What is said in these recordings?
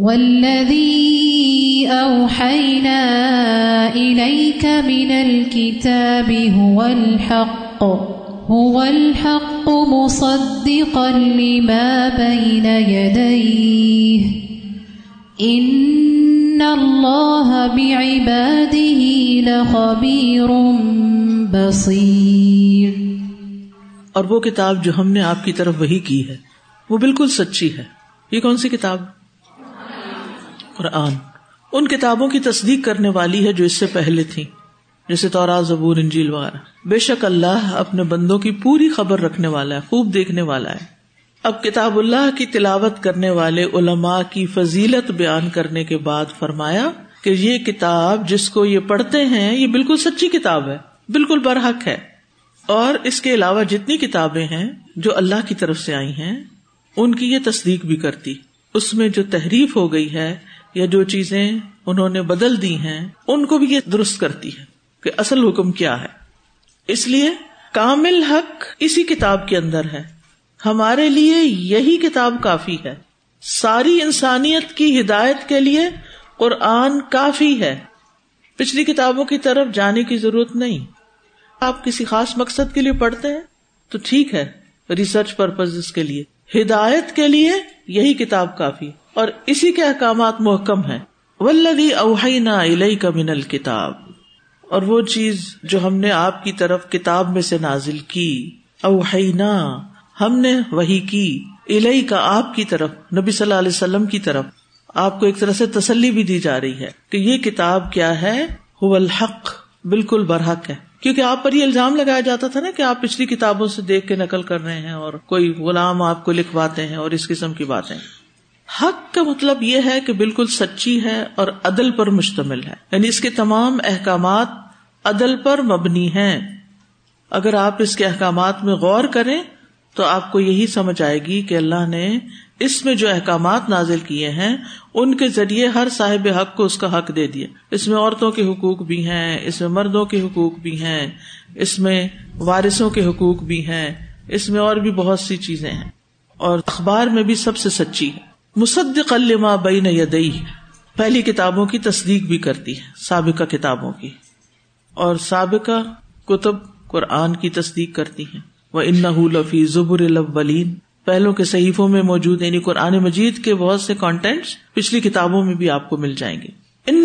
والذي أوحينا إليك من الكتاب هو الحق هو الحق مصدقا لما بين يديه. إن الله بعباده لخبير بصير. اور وہ کتاب جو ہم نے آپ کی طرف وہی کی ہے، وہ بالکل سچی ہے۔ یہ کون سی کتاب؟ قرآن، ان کتابوں کی تصدیق کرنے والی ہے جو اس سے پہلے تھی جیسے تورا زبور، انجیل وغیرہ۔ بے شک اللہ اپنے بندوں کی پوری خبر رکھنے والا ہے، خوب دیکھنے والا ہے۔ اب کتاب اللہ کی تلاوت کرنے والے علماء کی فضیلت بیان کرنے کے بعد فرمایا کہ یہ کتاب جس کو یہ پڑھتے ہیں، یہ بالکل سچی کتاب ہے، بالکل برحق ہے۔ اور اس کے علاوہ جتنی کتابیں ہیں جو اللہ کی طرف سے آئی ہیں، ان کی یہ تصدیق بھی کرتی۔ اس میں جو تحریف ہو گئی ہے یا جو چیزیں انہوں نے بدل دی ہیں، ان کو بھی یہ درست کرتی ہے کہ اصل حکم کیا ہے۔ اس لیے کامل حق اسی کتاب کے اندر ہے۔ ہمارے لیے یہی کتاب کافی ہے۔ ساری انسانیت کی ہدایت کے لیے قرآن کافی ہے۔ پچھلی کتابوں کی طرف جانے کی ضرورت نہیں۔ آپ کسی خاص مقصد کے لیے پڑھتے ہیں، تو ٹھیک ہے۔ ریسرچ پرپز کے لیے۔ ہدایت کے لیے یہی کتاب کافی اور اسی کے احکامات محکم ہے ولدی اوہینا الئی کا من الکتاب اور وہ چیز جو ہم نے آپ کی طرف کتاب میں سے نازل کی۔ اوہینا ہم نے وہی کی۔ الئی کا آپ کی طرف، نبی صلی اللہ علیہ وسلم کی طرف۔ آپ کو ایک طرح سے تسلی بھی دی جا رہی ہے کہ یہ کتاب کیا ہے؟ الحق، بالکل برحق ہے۔ کیونکہ آپ پر یہ الزام لگایا جاتا تھا نا کہ آپ پچھلی کتابوں سے دیکھ کے نقل کر رہے ہیں اور کوئی غلام آپ کو لکھواتے ہیں اور اس قسم کی باتیں۔ حق کا مطلب یہ ہے کہ بالکل سچی ہے اور عدل پر مشتمل ہے۔ یعنی اس کے تمام احکامات عدل پر مبنی ہیں۔ اگر آپ اس کے احکامات میں غور کریں تو آپ کو یہی سمجھ آئے گی کہ اللہ نے اس میں جو احکامات نازل کیے ہیں، ان کے ذریعے ہر صاحب حق کو اس کا حق دے دیا۔ اس میں عورتوں کے حقوق بھی ہیں، اس میں مردوں کے حقوق بھی ہیں، اس میں وارثوں کے حقوق بھی ہیں، اس میں اور بھی بہت سی چیزیں ہیں۔ اور اخبار میں بھی سب سے سچی ہے۔ مصدق الما بین یدئی پہلی کتابوں کی تصدیق بھی کرتی ہے، سابقہ کتابوں کی۔ اور سابقہ کتب قرآن کی تصدیق کرتی ہیں۔ وہ یعنی ان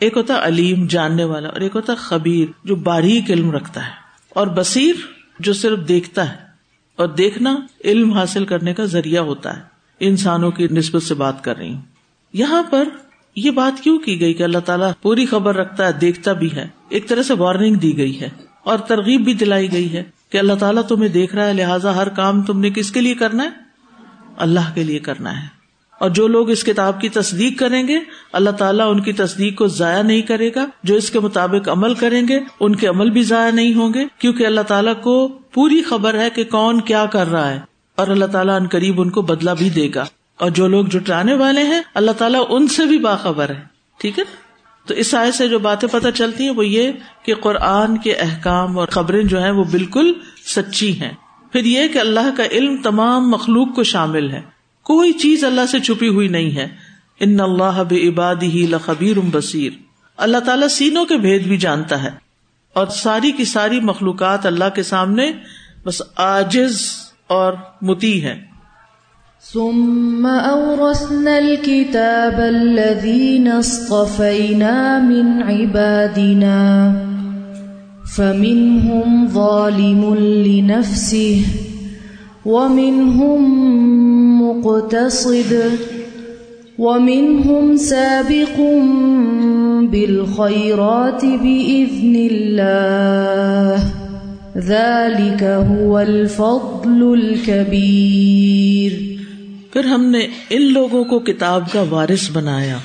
ہے ایک ہوتا علیم، جاننے والا، اور ایک ہوتا خبیر، جو باریک علم رکھتا ہے، اور بصیر جو صرف دیکھتا ہے، اور دیکھنا علم حاصل کرنے کا ذریعہ ہوتا ہے، انسانوں کی نسبت سے بات کر رہی ہوں۔ یہاں پر یہ بات کیوں کی گئی کہ اللہ تعالیٰ پوری خبر رکھتا ہے، دیکھتا بھی ہے، ایک طرح سے وارننگ دی گئی ہے، اور ترغیب بھی دلائی گئی ہے کہ اللہ تعالیٰ تمہیں دیکھ رہا ہے، لہٰذا ہر کام تم نے کس کے لیے کرنا ہے؟ اللہ کے لیے کرنا ہے۔ اور جو لوگ اس کتاب کی تصدیق کریں گے، اللہ تعالیٰ ان کی تصدیق کو ضائع نہیں کرے گا۔ جو اس کے مطابق عمل کریں گے، ان کے عمل بھی ضائع نہیں ہوں گے۔ کیونکہ اللہ تعالیٰ کو پوری خبر ہے کہ کون کیا کر رہا ہے۔ اور اللہ تعالیٰ ان قریب ان کو بدلا بھی دے گا۔ اور جو لوگ جٹانے والے ہیں، اللہ تعالیٰ ان سے بھی باخبر ہے۔ ٹھیک ہے؟ تو اس آئے سے جو باتیں پتہ چلتی ہیں، وہ یہ کہ قرآن کے احکام اور خبریں جو ہیں، وہ بالکل سچی ہیں۔ پھر یہ کہ اللہ کا علم تمام مخلوق کو شامل ہے۔ کوئی چیز اللہ سے چھپی ہوئی نہیں ہے۔ ان اللہ عباد ہی لخبیر بصیر۔ اللہ تعالیٰ سینوں کے بھید بھی جانتا ہے۔ اور ساری کی ساری مخلوقات اللہ کے سامنے بس آجز اور متی ہے ثم أورثنا الكتاب الذين اصطفينا من عبادنا، فمنهم ظالم لنفسه، ومنهم مقتصد ومنهم سابق بالخيرات بإذن الله ذلك هو الفضل الكبير پھر ہم نے ان لوگوں کو کتاب کا وارث بنایا،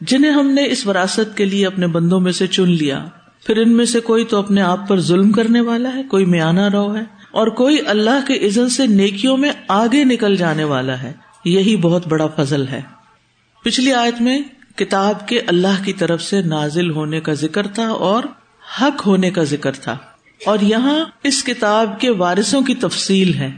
جنہیں ہم نے اس وراثت کے لیے اپنے بندوں میں سے چن لیا۔ پھر ان میں سے کوئی تو اپنے آپ پر ظلم کرنے والا ہے، کوئی میانہ رو ہے؟ اور کوئی اللہ کے عزت سے نیکیوں میں آگے نکل جانے والا ہے۔ یہی بہت بڑا فضل ہے۔ پچھلی آیت میں کتاب کے اللہ کی طرف سے نازل ہونے کا ذکر تھا اور حق ہونے کا ذکر تھا۔ اور یہاں اس کتاب کے وارثوں کی تفصیل ہے۔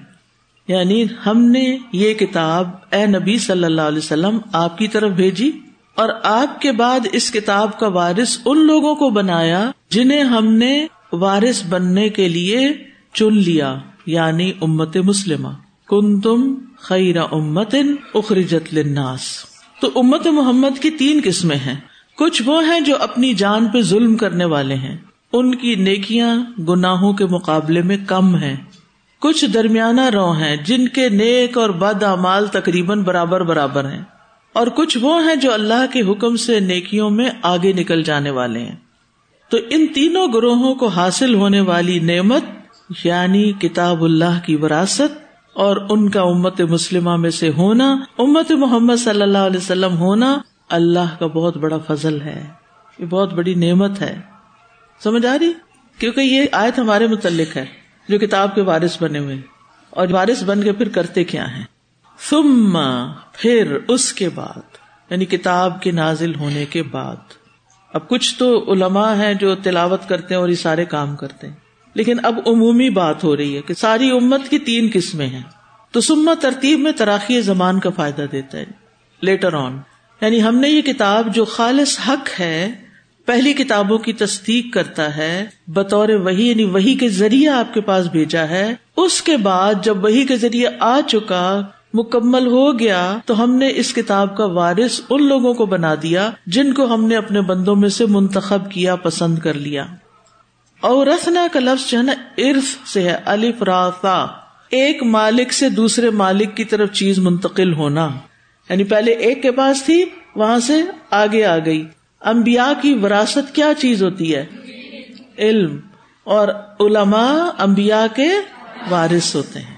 یعنی ہم نے یہ کتاب اے نبی صلی اللہ علیہ وسلم آپ کی طرف بھیجی اور آپ کے بعد اس کتاب کا وارث ان لوگوں کو بنایا جنہیں ہم نے وارث بننے کے لیے چن لیا یعنی امت مسلمہ۔ کن تم خیر امت اخرجت لناس تو امت محمد کی تین قسمیں ہیں۔ کچھ وہ ہیں جو اپنی جان پہ ظلم کرنے والے ہیں۔ ان کی نیکیاں گناہوں کے مقابلے میں کم ہیں۔ کچھ درمیانہ رو ہیں جن کے نیک اور بد امال تقریباً برابر برابر ہیں۔ اور کچھ وہ ہیں جو اللہ کے حکم سے نیکیوں میں آگے نکل جانے والے ہیں۔ تو ان تینوں گروہوں کو حاصل ہونے والی نعمت یعنی کتاب اللہ کی وراثت اور ان کا امت مسلمہ میں سے ہونا، امت محمد صلی اللہ علیہ وسلم ہونا اللہ کا بہت بڑا فضل ہے۔ یہ بہت بڑی نعمت ہے۔ سمجھ آ رہی؟ کیونکہ یہ آیت ہمارے متعلق ہے، جو کتاب کے وارث بنے ہوئے۔ اور وارث بن کے پھر کرتے کیا ہیں؟ ثم پھر اس کے بعد یعنی کتاب کے نازل ہونے کے بعد۔ اب کچھ تو علماء ہیں جو تلاوت کرتے ہیں اور یہ سارے کام کرتے ہیں۔ لیکن اب عمومی بات ہو رہی ہے کہ ساری امت کی تین قسمیں ہیں۔ تو سما ترتیب میں تراخی زمان کا فائدہ دیتا ہے۔ لیٹر آن یعنی ہم نے یہ کتاب جو خالص حق ہے، پہلی کتابوں کی تصدیق کرتا ہے، بطور وہی یعنی وہی کے ذریعے آپ کے پاس بھیجا ہے۔ اس کے بعد جب وہی کے ذریعے آ چکا، مکمل ہو گیا، تو ہم نے اس کتاب کا وارث ان لوگوں کو بنا دیا، جن کو ہم نے اپنے بندوں میں سے منتخب کیا، پسند کر لیا۔ اور رسنا کا لفظ جو ہے نا ارف سے ہے، الف راسا ایک مالک سے دوسرے مالک کی طرف چیز منتقل ہونا۔ یعنی پہلے ایک کے پاس تھی، وہاں سے آگے آ گئی۔ امبیا کی وراثت کیا چیز ہوتی ہے؟ علم۔ اور علماء امبیا کے وارث ہوتے ہیں۔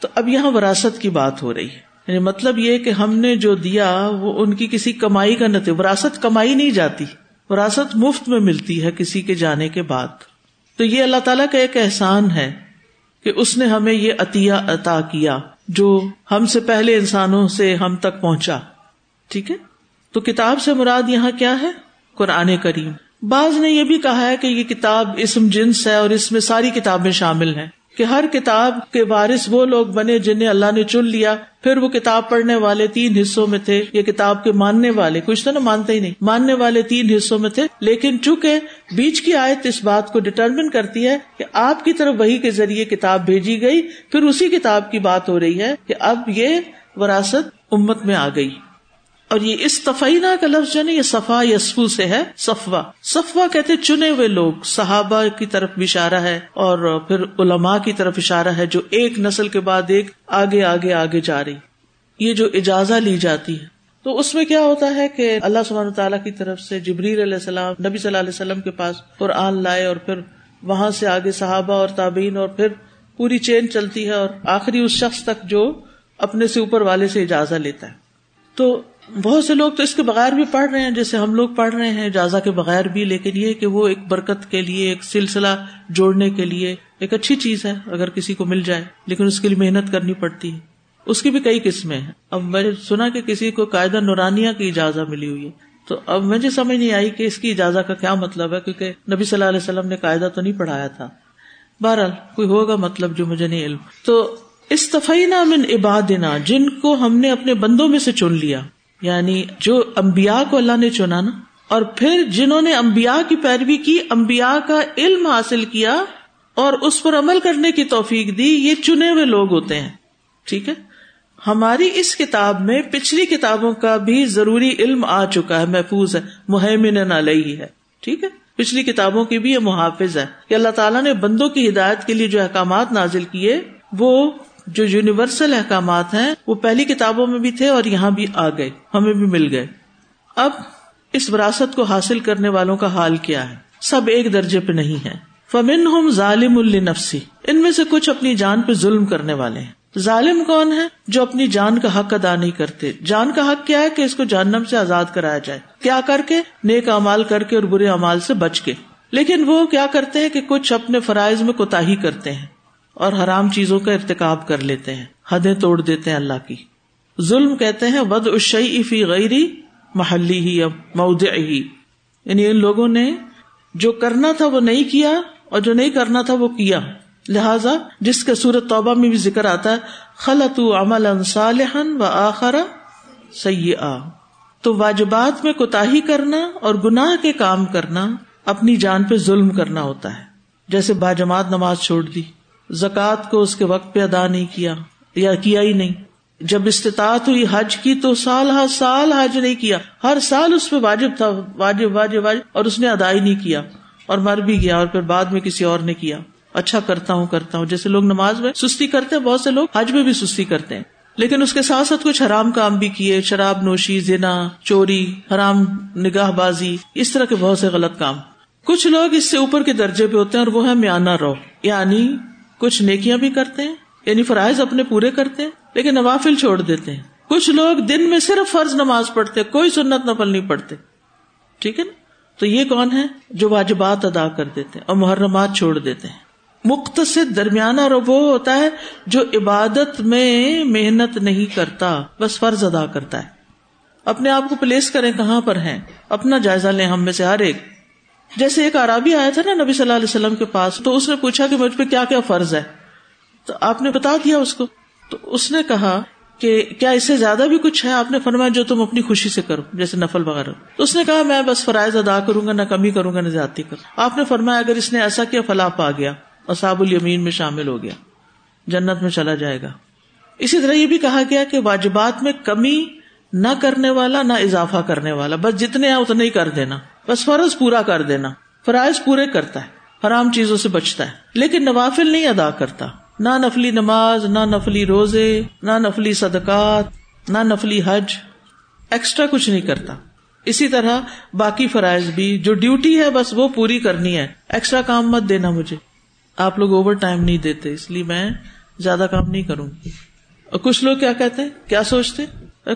تو اب یہاں وراثت کی بات ہو رہی ہے۔ یعنی مطلب یہ کہ ہم نے جو دیا، وہ ان کی کسی کمائی کا نتیجہ، وراثت کمائی نہیں جاتی۔ وراثت مفت میں ملتی ہے کسی کے جانے کے بعد۔ تو یہ اللہ تعالیٰ کا ایک احسان ہے کہ اس نے ہمیں یہ عطیہ عطا کیا جو ہم سے پہلے انسانوں سے ہم تک پہنچا۔ ٹھیک ہے؟ تو کتاب سے مراد یہاں کیا ہے؟ قرآن کریم۔ بعض نے یہ بھی کہا ہے کہ یہ کتاب اسم جنس ہے اور اس میں ساری کتابیں شامل ہیں کہ ہر کتاب کے وارث وہ لوگ بنے جنہیں اللہ نے چن لیا پھر وہ کتاب پڑھنے والے تین حصوں میں تھے، یہ کتاب کے ماننے والے کچھ تو نا مانتے ہی نہیں، ماننے والے تین حصوں میں تھے۔ لیکن چونکہ بیچ کی آیت اس بات کو ڈٹرمن کرتی ہے کہ آپ کی طرف وہی کے ذریعے کتاب بھیجی گئی، پھر اسی کتاب کی بات ہو رہی ہے کہ اب یہ وراثت امت میں آ گئی۔ اور یہ استفینا کا لفظ جو ہے نا، یہ صفا یسفو سے ہے صفوا صفوا کہتے چنے ہوئے لوگ، صحابہ کی طرف بھی اشارہ ہے اور پھر علماء کی طرف اشارہ ہے جو ایک نسل کے بعد ایک آگے آگے آگے جا رہی۔ یہ جو اجازت لی جاتی ہے۔ تو اس میں کیا ہوتا ہے کہ اللہ سبحانہ تعالیٰ کی طرف سے جبریل علیہ السلام، نبی صلی اللہ علیہ وسلم کے پاس قرآن لائے اور پھر وہاں سے آگے صحابہ اور تابعین اور پھر پوری چین چلتی ہے اور آخری اس شخص تک جو اپنے سے اوپر والے سے اجازت لیتا ہے۔ تو بہت سے لوگ تو اس کے بغیر بھی پڑھ رہے ہیں، جیسے ہم لوگ پڑھ رہے ہیں جازا کے بغیر بھی، لیکن یہ کہ وہ ایک برکت کے لیے، ایک سلسلہ جوڑنے کے لیے ایک اچھی چیز ہے اگر کسی کو مل جائے، لیکن اس کے لیے محنت کرنی پڑتی ہے۔ اس کی بھی کئی قسمیں ہیں۔ اب میں نے سنا کہ کسی کو قاعدہ نورانیہ کی اجازت ملی ہوئی ہے۔ تو اب مجھے سمجھ نہیں آئی کہ اس کی اجازت کا کیا مطلب ہے، کیونکہ نبی صلی اللہ علیہ وسلم نے قاعدہ تو نہیں پڑھایا تھا۔ بہرحال کوئی ہوگا مطلب جو مجھے نہیں علم۔ تو استفینا من عبادنا، جن کو ہم نے اپنے بندوں میں سے چن لیا۔ یعنی جو امبیا کو اللہ نے چنا نا۔ اور پھر جنہوں نے امبیا کی پیروی کی امبیا کا علم حاصل کیا اور اس پر عمل کرنے کی توفیق دی، یہ چنے ہوئے لوگ ہوتے ہیں۔ ٹھیک ہے؟ ہماری اس کتاب میں پچھلی کتابوں کا بھی ضروری علم آ چکا ہے، محفوظ ہے مہمن علیہ ہے۔ ٹھیک ہے؟ پچھلی کتابوں کی بھی یہ محافظ ہے کہ اللہ تعالیٰ نے بندوں کی ہدایت کے لیے جو احکامات نازل کیے، وہ جو یونیورسل احکامات ہیں، وہ پہلی کتابوں میں بھی تھے اور یہاں بھی آ گئے، ہمیں بھی مل گئے۔ اب اس وراثت کو حاصل کرنے والوں کا حال کیا ہے؟ سب ایک درجے پہ نہیں ہے فمن ہم ظالم النفسی ان میں سے کچھ اپنی جان پہ ظلم کرنے والے ہیں۔ ظالم کون ہے؟ جو اپنی جان کا حق ادا نہیں کرتے۔ جان کا حق کیا ہے کہ اس کو جانم سے آزاد کرایا جائے؟ کیا کر کے؟ نیک امال کر کے اور برے امال سے بچ کے۔ لیکن وہ کیا کرتے ہیں کہ کچھ اپنے فرائض میں کوتا کرتے ہیں۔ اور حرام چیزوں کا ارتکاب کر لیتے ہیں، حدیں توڑ دیتے ہیں اللہ کی۔ ظلم کہتے ہیں ود اشئی فی غیری محلی ہی اب مود ہی یعنی ان لوگوں نے جو کرنا تھا وہ نہیں کیا اور جو نہیں کرنا تھا وہ کیا۔ لہذا جس کے سورت توبہ میں بھی ذکر آتا ہے خلط عمل و آخرا سی تو واجبات میں کوتا کرنا اور گناہ کے کام کرنا، اپنی جان پہ ظلم کرنا ہوتا ہے۔ جیسے باجماعت نماز چھوڑ دی۔ زکوٰۃ کو اس کے وقت پہ ادا نہیں کیا یا کیا ہی نہیں۔ جب استطاعت ہوئی حج کی تو سال ہر سال حج نہیں کیا۔ ہر سال اس پہ واجب تھا، واجب واجب واجب اور اس نے ادا ہی نہیں کیا اور مر بھی گیا اور پھر بعد میں کسی اور نے کیا۔ اچھا کرتا ہوں کرتا ہوں۔ جیسے لوگ نماز میں سستی کرتے ہیں، بہت سے لوگ حج میں بھی سستی کرتے ہیں۔ لیکن اس کے ساتھ ساتھ کچھ حرام کام بھی کیے، شراب نوشی، زنا، چوری، حرام نگاہ بازی، اس طرح کے بہت سے غلط کام۔ کچھ لوگ اس سے اوپر کے درجے پہ ہوتے ہیں اور وہ ہے میانہ رو یعنی کچھ نیکیاں بھی کرتے ہیں یعنی فرائض اپنے پورے کرتے ہیں، لیکن نوافل چھوڑ دیتے ہیں۔ کچھ لوگ دن میں صرف فرض نماز پڑھتے کوئی سنت نفل نہیں پڑھتے۔ ٹھیک ہے نا؟ تو یہ کون ہے جو واجبات ادا کر دیتے اور محرمات چھوڑ دیتے ہیں۔ مختصر درمیانہ وہ ہوتا ہے جو عبادت میں محنت نہیں کرتا، بس فرض ادا کرتا ہے۔ اپنے آپ کو پلیس کریں کہاں پر ہیں؟ اپنا جائزہ لیں ہم میں سے ہر ایک۔ جیسے ایک عرابی آیا تھا نا نبی صلی اللہ علیہ وسلم کے پاس، تو اس نے پوچھا کہ مجھ پہ کیا کیا فرض ہے؟ تو آپ نے بتا دیا اس کو۔ تو اس نے کہا کہ کیا اس سے زیادہ بھی کچھ ہے؟ آپ نے فرمایا جو تم اپنی خوشی سے کرو، جیسے نفل وغیرہ۔ تو اس نے کہا، میں بس فرائض ادا کروں گا، نہ کمی کروں گا، نہ زیادتی کروں۔ آپ نے فرمایا، اگر اس نے ایسا کیا، فلاح پا گیا۔ اور صاب الیمین میں شامل ہو گیا۔ جنت میں چلا جائے گا۔ اسی طرح یہ بھی کہا گیا کہ واجبات میں کمی نہ کرنے والا، نہ اضافہ کرنے والا۔ بس جتنے ہیں، اتنے ہی کر دینا۔ بس فرض پورا کر دینا۔ فرائض پورے کرتا ہے۔ حرام چیزوں سے بچتا ہے۔ لیکن نوافل نہیں ادا کرتا۔ نہ نفلی نماز، نہ نفلی روزے، نہ نفلی صدقات، نہ نفلی حج۔ ایکسٹرا کچھ نہیں کرتا۔ اسی طرح باقی فرائض بھی۔ جو ڈیوٹی ہے بس وہ پوری کرنی ہے۔ ایکسٹرا کام مت دینا مجھے۔ آپ لوگ اوور ٹائم نہیں دیتے، اس لیے میں زیادہ کام نہیں کروں گی۔ اور کچھ لوگ کیا کہتے ہیں؟ کیا سوچتے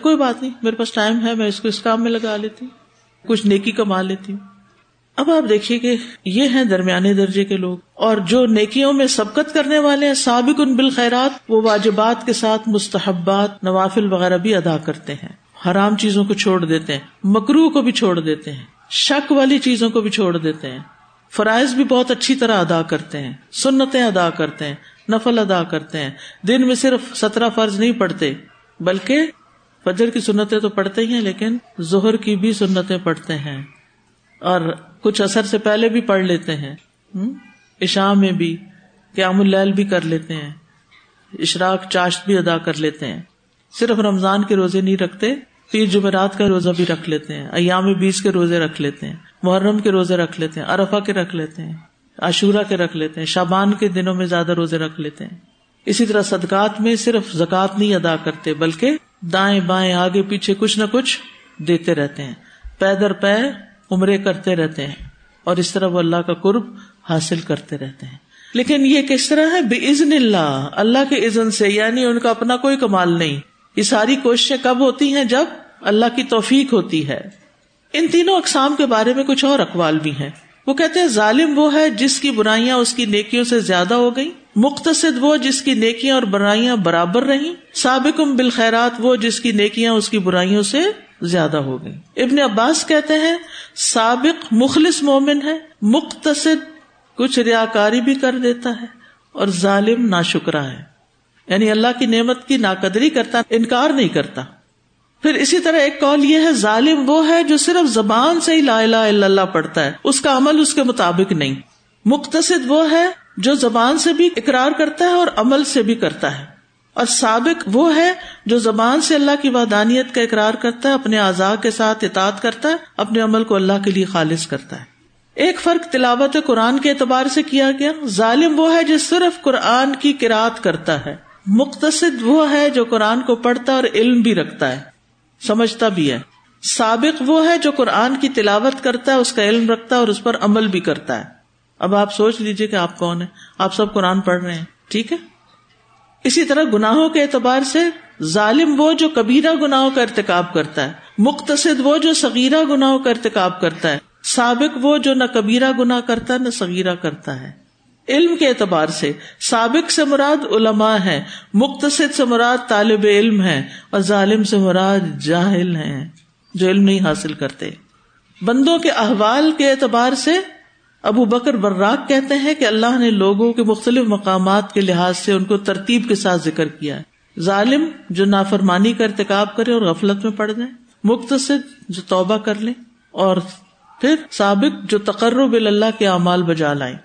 کوئی بات نہیں، میرے پاس ٹائم ہے، میں اس کو اس کام میں لگا لیتی ہوں۔ کچھ نیکی کما لیتی ہوں۔ اب آپ دیکھیے کہ یہ ہیں درمیانے درجے کے لوگ۔ اور جو نیکیوں میں سبقت کرنے والے ہیں، سابق ان بالخیرات، وہ واجبات کے ساتھ مستحبات، نوافل وغیرہ بھی ادا کرتے ہیں۔ حرام چیزوں کو چھوڑ دیتے ہیں مکرو کو بھی چھوڑ دیتے ہیں، شک والی چیزوں کو بھی چھوڑ دیتے ہیں۔ فرائض بھی بہت اچھی طرح ادا کرتے ہیں، سنتیں ادا کرتے ہیں، نفل ادا کرتے ہیں۔ دن میں صرف سترہ فرض نہیں پڑھتے، بلکہ فجر کی سنتیں تو پڑھتے ہی ہیں، لیکن زہر کی بھی سنتیں پڑھتے ہیں۔ اور کچھ اثر سے پہلے بھی پڑھ لیتے ہیں۔ عشاء میں بھی، قیام اللیل بھی کر لیتے ہیں۔ اشراق، چاشت بھی ادا کر لیتے ہیں۔ صرف رمضان کے روزے نہیں رکھتے، پیر جمعرات کا روزہ بھی رکھ لیتے ہیں۔ ایام بیس کے روزے رکھ لیتے ہیں۔ محرم کے روزے رکھ لیتے ہیں۔ ارفا کے رکھ لیتے ہیں۔ عاشورہ کے رکھ لیتے ہیں۔ شابان کے دنوں میں زیادہ روزے رکھ لیتے ہیں۔ اسی طرح صدقات میں صرف زکوٰۃ نہیں ادا کرتے، بلکہ دائیں بائیں آگے پیچھے کچھ نہ کچھ دیتے رہتے ہیں۔ پیدر پے عمرے کرتے رہتے ہیں اور اس طرح وہ اللہ کا قرب حاصل کرتے رہتے ہیں۔ لیکن یہ کس طرح ہے؟ بے عزن اللہ۔ اللہ کے عزن سے یعنی ان کا اپنا کوئی کمال نہیں۔ یہ ساری کوششیں کب ہوتی ہیں؟ جب اللہ کی توفیق ہوتی ہے۔ ان تینوں اقسام کے بارے میں کچھ اور اقوال بھی ہیں۔ وہ کہتے ہیں ظالم وہ ہے جس کی برائیاں اس کی نیکیوں سے زیادہ ہو گئی مختصد وہ جس کی نیکیاں اور برائیاں برابر رہی سابق بالخیرات وہ جس کی نیکیاں اس کی برائیوں سے زیادہ ہو گئی ابن عباس کہتے ہیں سابق مخلص مومن ہے مختصد کچھ ریا کاری بھی کر دیتا ہے اور ظالم نا شکرا ہے۔ یعنی اللہ کی نعمت کی ناقدری کرتا، انکار نہیں کرتا۔ پھر اسی طرح ایک کال یہ ہے، ظالم وہ ہے جو صرف زبان سے ہی لا الہ الا اللہ پڑھتا ہے۔ اس کا عمل اس کے مطابق نہیں۔ مختصد وہ ہے جو زبان سے بھی اقرار کرتا ہے اور عمل سے بھی کرتا ہے۔ اور سابق وہ ہے جو زبان سے اللہ کی وادانیت کا اقرار کرتا ہے، اپنے اعضاء کے ساتھ اطاعت کرتا ہے، اپنے عمل کو اللہ کے لیے خالص کرتا ہے۔ ایک فرق تلاوت قرآن کے اعتبار سے کیا گیا؟ ظالم وہ ہے جو صرف قرآن کی کراط کرتا ہے۔ مختصد وہ ہے جو قرآن کو پڑھتا اور علم بھی رکھتا ہے۔ سمجھتا بھی ہے۔ سابق وہ ہے جو قرآن کی تلاوت کرتا ہے، اس کا علم رکھتا ہے اور اس پر عمل بھی کرتا ہے۔ اب آپ سوچ لیجیے کہ آپ کون ہیں۔ آپ سب قرآن پڑھ رہے ہیں، ٹھیک ہے؟ اسی طرح گناہوں کے اعتبار سے ظالم وہ جو کبیرہ گناہوں کا ارتکاب کرتا ہے مختصد وہ جو سغیرہ گناہوں کا ارتکاب کرتا ہے، سابق وہ جو نہ کبیرہ گنا کرتا ہے، نہ سغیرہ کرتا ہے۔ علم کے اعتبار سے سابق سے مراد علماء ہے مختصد سے مراد طالب علم ہے اور ظالم سے مراد جاہل ہے جو علم نہیں حاصل کرتے۔ بندوں کے احوال کے اعتبار سے ابو بکر براک کہتے ہیں کہ اللہ نے لوگوں کے مختلف مقامات کے لحاظ سے ان کو ترتیب کے ساتھ ذکر کیا ہے۔ ظالم جو نافرمانی کا ارتکاب کرے اور غفلت میں پڑ جائیں مختصر جو توبہ کر لیں اور پھر سابق جو تقرب اللہ کے اعمال بجا لائیں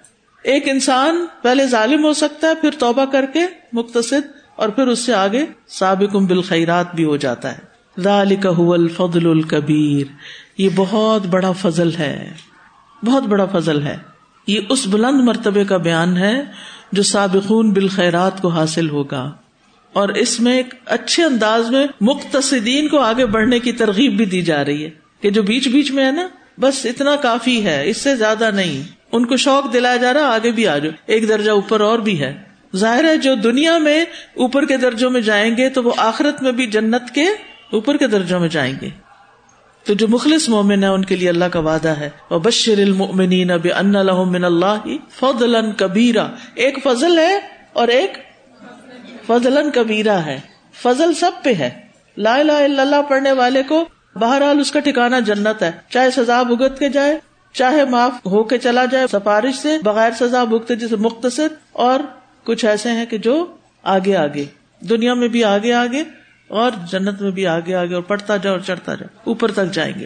ایک انسان پہلے ظالم ہو سکتا ہے، پھر توبہ کر کے مختصر اور پھر اس سے آگے سابق بالخیرات بھی ہو جاتا ہے۔ ذالک هو الفضل الکبیر۔ یہ بہت بڑا فضل ہے۔ بہت بڑا فضل ہے۔ یہ اس بلند مرتبے کا بیان ہے جو سابقون بالخیرات کو حاصل ہوگا۔ اور اس میں ایک اچھے انداز میں مختصدین کو آگے بڑھنے کی ترغیب بھی دی جا رہی ہے کہ جو بیچ بیچ میں ہے نا، بس اتنا کافی ہے، اس سے زیادہ نہیں۔ ان کو شوق دلایا جا رہا، آگے بھی آ جاؤ۔ ایک درجہ اوپر اور بھی ہے۔ ظاہر ہے، جو دنیا میں اوپر کے درجوں میں جائیں گے، تو وہ آخرت میں بھی جنت کے اوپر کے درجوں میں جائیں گے۔ تو جو مخلص مومن ہے، ان کے لیے اللہ کا وعدہ ہے۔ وہ بشر المؤمنین اب ان من اللہ فضلا کبیرا ایک فضل ہے اور ایک فضلن کبیرا ہے۔ فضل سب پہ ہے۔ لا الہ الا اللہ پڑھنے والے کو بہرحال اس کا ٹھکانا جنت ہے۔ چاہے سزا بھگت کے جائے چاہے معاف ہو کے چلا جائے، سفارش سے بغیر سزا بھگتے جسے مختصر اور کچھ ایسے ہیں کہ جو آگے آگے۔ دنیا میں بھی آگے آگے اور جنت میں بھی آگے آگے اور پڑھتا جائے اور چڑھتا جائے، اوپر تک جائیں گے۔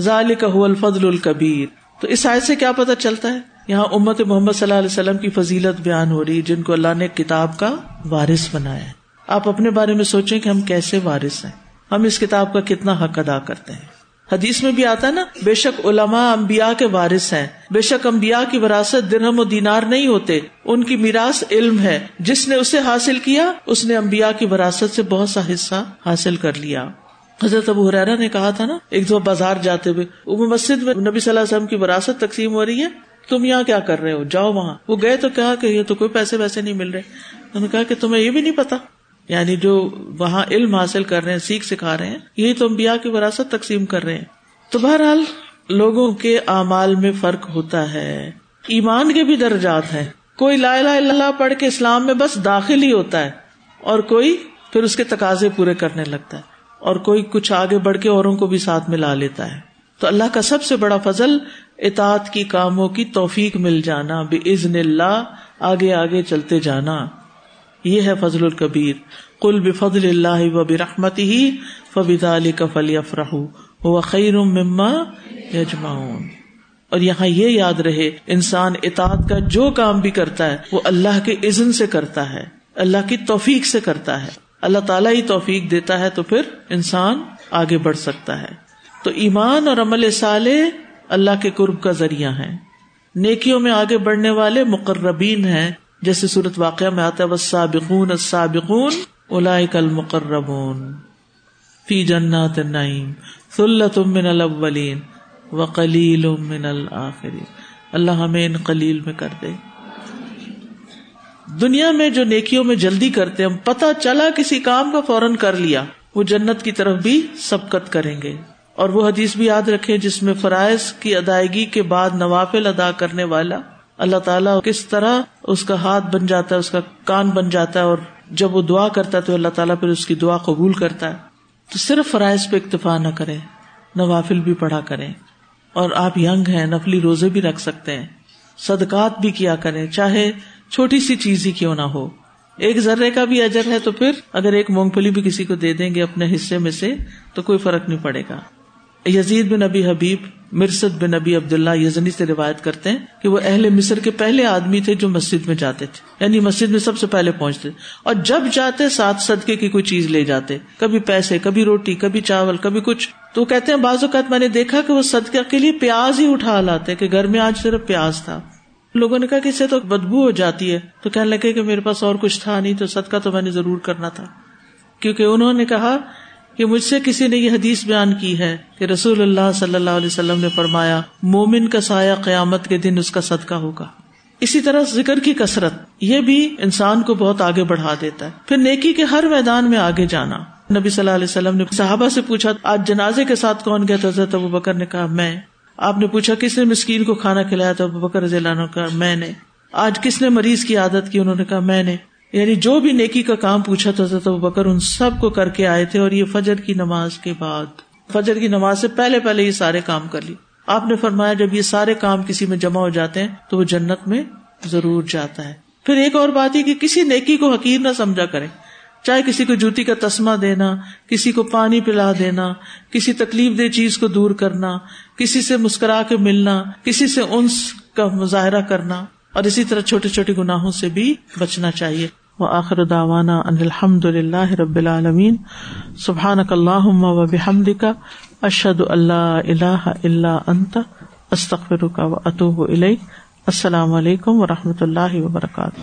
ظال کا الفضل الکبیر۔ تو اس آئے سے کیا پتا چلتا ہے؟ یہاں امت محمد صلی اللہ علیہ وسلم کی فضیلت بیان ہو رہی جن کو اللہ نے کتاب کا وارث بنایا ہے۔ آپ اپنے بارے میں سوچیں کہ ہم کیسے وارث ہیں؟ ہم اس کتاب کا کتنا حق ادا کرتے ہیں؟ حدیث میں بھی آتا ہے نا، بے شک علماء امبیا کے وارث ہیں۔ بے شک امبیا کی وراثت درہم و دینار نہیں ہوتے۔ ان کی میراث علم ہے۔ جس نے اسے حاصل کیا، اس نے امبیا کی وراثت سے بہت سا حصہ حاصل کر لیا۔ حضرت ابو حرارا نے کہا تھا نا، ایک دو بازار جاتے ہوئے وہ مسجد میں نبی صلی اللہ علیہ وسلم کی وراثت تقسیم ہو رہی ہے، تم یہاں کیا کر رہے ہو؟ جاؤ وہاں۔ وہ گئے تو کہا کہ یہ تو کوئی پیسے ویسے نہیں مل رہے۔ انہوں نے کہا کہ تمہیں یہ بھی نہیں پتا۔ یعنی جو وہاں علم حاصل کر رہے ہیں، سیکھ سکھا رہے ہیں، یہی تو امبیا کی وراثت تقسیم کر رہے ہیں۔ تو بہرحال لوگوں کے اعمال میں فرق ہوتا ہے۔ ایمان کے بھی درجات ہیں۔ کوئی لا الہ الا اللہ پڑھ کے اسلام میں بس داخل ہی ہوتا ہے اور کوئی پھر اس کے تقاضے پورے کرنے لگتا ہے اور کوئی کچھ آگے بڑھ کے اوروں کو بھی ساتھ میں لا لیتا ہے۔ تو اللہ کا سب سے بڑا فضل اطاعت کی کاموں کی توفیق مل جانا، بے عزن اللہ، آگے آگے چلتے جانا۔ یہ ہے فضل الکبیر۔ کل بفضل اللہ و برحمت ہی فبدا علی کفلی افراہ خیر مما یجماؤن اور یہاں یہ یاد رہے، انسان اطاعت کا جو کام بھی کرتا ہے، وہ اللہ کے عزن سے کرتا ہے، اللہ کی توفیق سے کرتا ہے۔ اللہ تعالیٰ ہی توفیق دیتا ہے تو پھر انسان آگے بڑھ سکتا ہے۔ تو ایمان اور عمل صالح اللہ کے قرب کا ذریعہ ہے نیکیوں میں آگے بڑھنے والے مقربین ہیں۔ جیسے صورت واقعہ میں آتا ہے بس سابقون سابقون اولئک المقربون فی جنات النعیم ثلۃ من الاولین وقلیل من الاخرین اللہ ہمیں ان قلیل میں کر دے۔ دنیا میں جو نیکیوں میں جلدی کرتے ہم پتا چلا کسی کام کا فوراً کر لیا، وہ جنت کی طرف بھی سبقت کریں گے۔ اور وہ حدیث بھی یاد رکھے جس میں فرائض کی ادائیگی کے بعد نوافل ادا کرنے والا اللہ تعالیٰ کس طرح اس کا ہاتھ بن جاتا ہے، اس کا کان بن جاتا ہے اور جب وہ دعا کرتا ہے تو اللہ تعالیٰ پھر اس کی دعا قبول کرتا ہے۔ تو صرف فرائض پہ اکتفا نہ کرے، نوافل بھی پڑھا کریں اور آپ ینگ ہیں، نفلی روزے بھی رکھ سکتے ہیں۔ صدقات بھی کیا کریں، چاہے چھوٹی سی چیز ہی کیوں نہ ہو۔ ایک ذرے کا بھی اجر ہے تو پھر اگر ایک مونگ پھلی بھی کسی کو دے دیں گے اپنے حصے میں سے، تو کوئی فرق نہیں پڑے گا۔ یزید بن نبی حبیب مرسد بن نبی عبد اللہ یزنی سے روایت کرتے ہیں کہ وہ اہل مصر کے پہلے آدمی تھے جو مسجد میں جاتے تھے یعنی مسجد میں سب سے پہلے پہنچتے اور جب جاتے، ساتھ صدقے کی کوئی چیز لے جاتے، کبھی پیسے، کبھی روٹی، کبھی چاول، کبھی کچھ۔ تو کہتے ہیں، بعض اوقات میں نے دیکھا کہ وہ صدقہ کے لیے پیاز ہی اٹھا لاتے کہ گھر میں آج صرف پیاز تھا۔ لوگوں نے کہا کہ اسے تو بدبو ہو جاتی ہے۔ تو کہنے لگے کہ میرے پاس اور کچھ تھا نہیں، تو صدقہ تو میں نے ضرور کرنا تھا۔ کیونکہ انہوں نے کہا کہ مجھ سے کسی نے یہ حدیث بیان کی ہے کہ رسول اللہ صلی اللہ علیہ وسلم نے فرمایا، مومن کا سایہ قیامت کے دن اس کا صدقہ ہوگا۔ اسی طرح ذکر کی کثرت، یہ بھی انسان کو بہت آگے بڑھا دیتا ہے۔ پھر نیکی کے ہر میدان میں آگے جانا۔ نبی صلی اللہ علیہ وسلم نے صحابہ سے پوچھا، آج جنازے کے ساتھ کون گیا تو حضرت ابو بکر نے کہا، میں۔ آپ نے پوچھا، کس نے مسکین کو کھانا کھلایا تو ابو بکر رضی اللہ عنہ کہا، میں نے۔ آج کس نے مریض کی عادت کی؟ انہوں نے کہا، میں نے۔ یعنی جو بھی نیکی کا کام پوچھا تھا حضرت بکر، ان سب کو کر کے آئے تھے اور یہ فجر کی نماز کے بعد۔ فجر کی نماز سے پہلے پہلے یہ سارے کام کر لی آپ نے فرمایا جب یہ سارے کام کسی میں جمع ہو جاتے ہیں تو وہ جنت میں ضرور جاتا ہے۔ پھر ایک اور بات یہ کہ کسی نیکی کو حقیر نہ سمجھا کرے چاہے کسی کو جوتی کا تسمہ دینا، کسی کو پانی پلا دینا، کسی تکلیف دہ چیز کو دور کرنا، کسی سے مسکرا کے ملنا، کسی سے انس کا مظاہرہ کرنا اور اسی طرح چھوٹے چھوٹے گناہوں سے بھی بچنا چاہیے۔ وہ آخر داوانا ان الحمد للہ رب العالمین. سبحان اللہ و بحمد کا اشد اللہ اللہ اللہ انت استخر کا و اطوب السلام علیکم و رحمۃ اللہ وبرکاتہ.